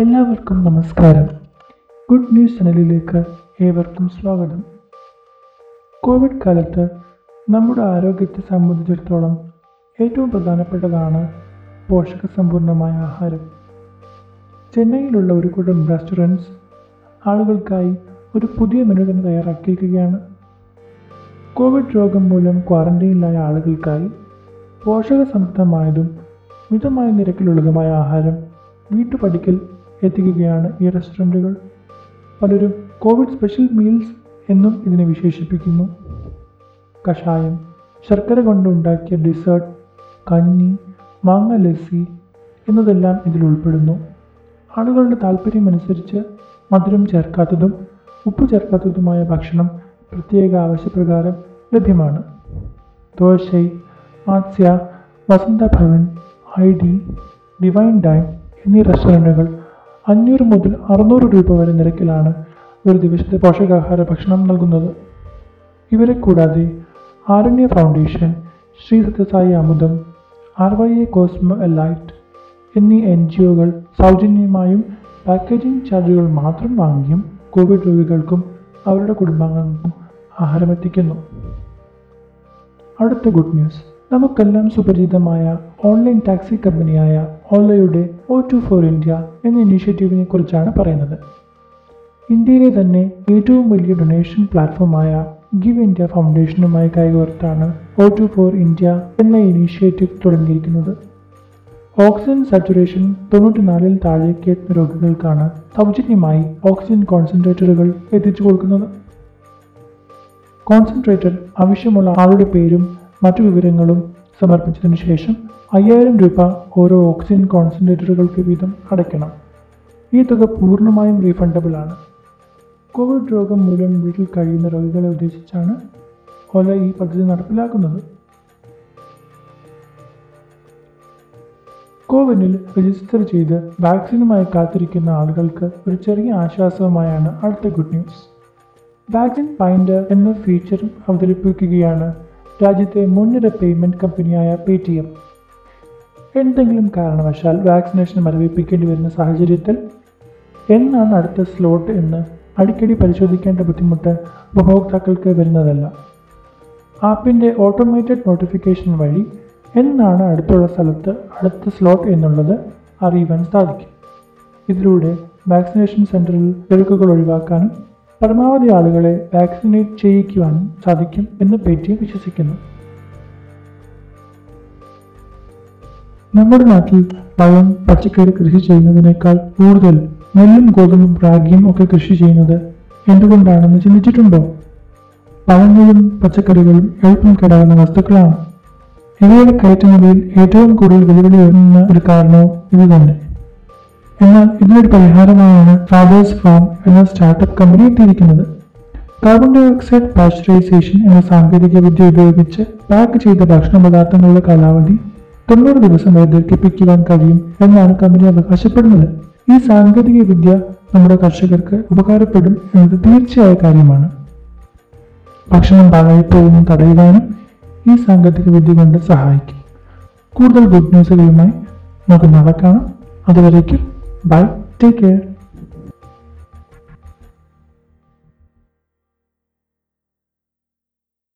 എല്ലാവർക്കും നമസ്കാരം. Good news ചാനലിലേക്ക് ഏവർക്കും സ്വാഗതം. കോവിഡ് കാലത്ത് നമ്മുടെ ആരോഗ്യത്തെ സംബന്ധിച്ചിടത്തോളം ഏറ്റവും പ്രധാനപ്പെട്ടതാണ് പോഷകസമ്പൂർണമായ ആഹാരം. ചെന്നൈയിലുള്ള ഒരു കൂട്ടം റെസ്റ്റോറന്റ്സ് ആളുകൾക്കായി ഒരു പുതിയ മെനു തന്നെ തയ്യാറാക്കിയിരിക്കുകയാണ്. കോവിഡ് രോഗം മൂലം ക്വാറന്റൈനിലായ ആളുകൾക്കായി പോഷകസമൃദ്ധമായതും മിതമായ നിരക്കിലുള്ളതുമായ ആഹാരം വീട്ടുപടിക്കൽ എത്തിക്കുകയാണ് ഈ റെസ്റ്റോറന്റുകൾ പലരും കോവിഡ് സ്പെഷ്യൽ മീൽസ് എന്നും ഇതിനെ വിശേഷിപ്പിക്കുന്നു. കഷായം ശർക്കര കൊണ്ടുണ്ടാക്കിയ ഡിസേർട്ട് കഞ്ഞി മാങ്ങ ലസ്സി എന്നതെല്ലാം ഇതിൽ ഉൾപ്പെടുന്നു. ആളുകളുടെ താല്പര്യമനുസരിച്ച് മധുരം ചേർക്കാത്തതും ഉപ്പ് ചേർക്കാത്തതുമായ ഭക്ഷണം പ്രത്യേക ആവശ്യപ്രകാരം ലഭ്യമാണ്. Dosai Matsya Vasantha Bhavan I D divine dine എന്നീ റെസ്റ്റോറന്റുകൾ അഞ്ഞൂറ് മുതൽ അറുന്നൂറ് രൂപ വരെ നിരക്കിലാണ് ഒരു ദിവസത്തെ പോഷകാഹാര ഭക്ഷണം നൽകുന്നത്. ഇവരെ കൂടാതെ Aranya foundation Shri Sathya Sai Amudham R Y A Cosma elite എന്നീ എൻ ജി ഒകൾ സൗജന്യമായും പാക്കേജിംഗ് ചാർജുകൾ മാത്രം വാങ്ങിയും കോവിഡ് രോഗികൾക്കും അവരുടെ കുടുംബാംഗങ്ങൾക്കും ആഹാരമെത്തിക്കുന്നു. അടുത്ത ഗുഡ് ന്യൂസ്. നമുക്കെല്ലാം സുപരിചിതമായ ഓൺലൈൻ ടാക്സി കമ്പനിയായ ഓലയുടെ ഒ ടു ഫോർ ഇന്ത്യ എന്ന ഇനീഷ്യേറ്റീവിനെ കുറിച്ചാണ് പറയുന്നത്. ഇന്ത്യയിലെ തന്നെ ഏറ്റവും വലിയ ഡൊണേഷൻ പ്ലാറ്റ്ഫോമായ ഗിവ് ഇന്ത്യ ഫൗണ്ടേഷനുമായി കൈകോർത്താണ് ഒ ടു ഫോർ ഇന്ത്യ എന്ന ഇനീഷ്യേറ്റീവ് തുടങ്ങിയിരിക്കുന്നത്. ഓക്സിജൻ സാച്ചുറേഷൻ തൊണ്ണൂറ്റിനാലിൽ താഴേക്ക് എത്തുന്ന രോഗികൾക്കാണ് സൗജന്യമായി ഓക്സിജൻ കോൺസെൻട്രേറ്ററുകൾ എത്തിച്ചു കൊടുക്കുന്നത്. കോൺസെൻട്രേറ്റർ ആവശ്യമുള്ള ആളുടെ പേരും മറ്റു വിവരങ്ങളും സമർപ്പിച്ചതിന് ശേഷം അയ്യായിരം രൂപ ഓരോ ഓക്സിജൻ കോൺസെൻട്രേറ്ററുകൾക്ക് വീതം അടയ്ക്കണം. ഈ തുക പൂർണമായും റീഫണ്ടബിൾ ആണ്. കോവിഡ് രോഗം മൂലം വീട്ടിൽ കഴിയുന്ന രോഗികളെ ഉദ്ദേശിച്ചാണ് ഓല ഈ പദ്ധതി നടപ്പിലാക്കുന്നത്. കോവിനിൽ രജിസ്റ്റർ ചെയ്ത് വാക്സിനുമായി കാത്തിരിക്കുന്ന ആളുകൾക്ക് ഒരു ചെറിയ ആശ്വാസവുമായാണ് അടുത്ത ഗുഡ് ന്യൂസ്. വാക്സിൻ ഫൈൻഡർ എന്ന ഫീച്ചർ അവതരിപ്പിക്കുകയാണ് രാജ്യത്തെ മുൻനിര പേയ്മെന്റ് കമ്പനിയായ പേ ടി എം എന്തെങ്കിലും കാരണവശാൽ വാക്സിനേഷൻ മരവിപ്പിക്കേണ്ടി വരുന്ന സാഹചര്യത്തിൽ എന്നാണ് അടുത്ത സ്ലോട്ട് എന്ന് അടിക്കടി പരിശോധിക്കേണ്ട ബുദ്ധിമുട്ട് ഉപഭോക്താക്കൾക്ക് വരുന്നതല്ല. ആപ്പിന്റെ ഓട്ടോമേറ്റഡ് നോട്ടിഫിക്കേഷൻ വഴി എന്നാണ് അടുത്തുള്ള സ്ഥലത്ത് അടുത്ത സ്ലോട്ട് എന്നുള്ളത് അറിയുവാൻ സാധിക്കും. ഇതിലൂടെ വാക്സിനേഷൻ സെന്ററിൽ തിരക്കുകൾ ഒഴിവാക്കാനും പരമാവധി ആളുകളെ വാക്സിനേറ്റ് ചെയ്യിക്കുവാനും സാധിക്കും എന്ന് പേറ്റി വിശ്വസിക്കുന്നു. നമ്മുടെ നാട്ടിൽ പഴം പച്ചക്കറി കൃഷി ചെയ്യുന്നതിനേക്കാൾ കൂടുതൽ നെല്ലും ഗോതമ്പും റാഗിയും ഒക്കെ കൃഷി ചെയ്യുന്നത് എന്തുകൊണ്ടാണെന്ന് ചിന്തിച്ചിട്ടുണ്ടോ? പഴങ്ങളും പച്ചക്കറികളും എളുപ്പം കേടാകുന്ന വസ്തുക്കളാണ്. ഇവയുടെ കയറ്റുമതിയിൽ ഏറ്റവും കൂടുതൽ വെല്ലുവിളി വരുന്ന ഒരു കാരണവും ഇത് തന്നെ എന്നാൽ ഇതിനൊരു പരിഹാരമായാണ് ഫാദേഴ്സ് ഫാം എന്ന സ്റ്റാർട്ടപ്പ് കമ്പനി എത്തിയിരിക്കുന്നത്. കാർബൺ ഡയോക്സൈഡ് പാസ്ചറൈസേഷൻ എന്ന സാങ്കേതിക വിദ്യ ഉപയോഗിച്ച് പാക്ക് ചെയ്ത ഭക്ഷണ പദാർത്ഥങ്ങളുടെ കാലാവധി തൊണ്ണൂറ് ദിവസം വരെ ദീർഘിപ്പിക്കുവാൻ കഴിയും എന്നാണ് കമ്പനി അവകാശപ്പെടുന്നത്. ഈ സാങ്കേതിക വിദ്യ നമ്മുടെ കർഷകർക്ക് ഉപകാരപ്പെടും എന്നത് തീർച്ചയായ കാര്യമാണ്. ഭക്ഷണം പാഴായി തടയുവാനും ഈ സാങ്കേതിക വിദ്യ കൊണ്ട് സഹായിക്കും. കൂടുതൽ ഗുഡ് ന്യൂസുകളുമായി നമുക്ക് നാളെ കാണാം. അതുവരേക്കും Bye. Take care.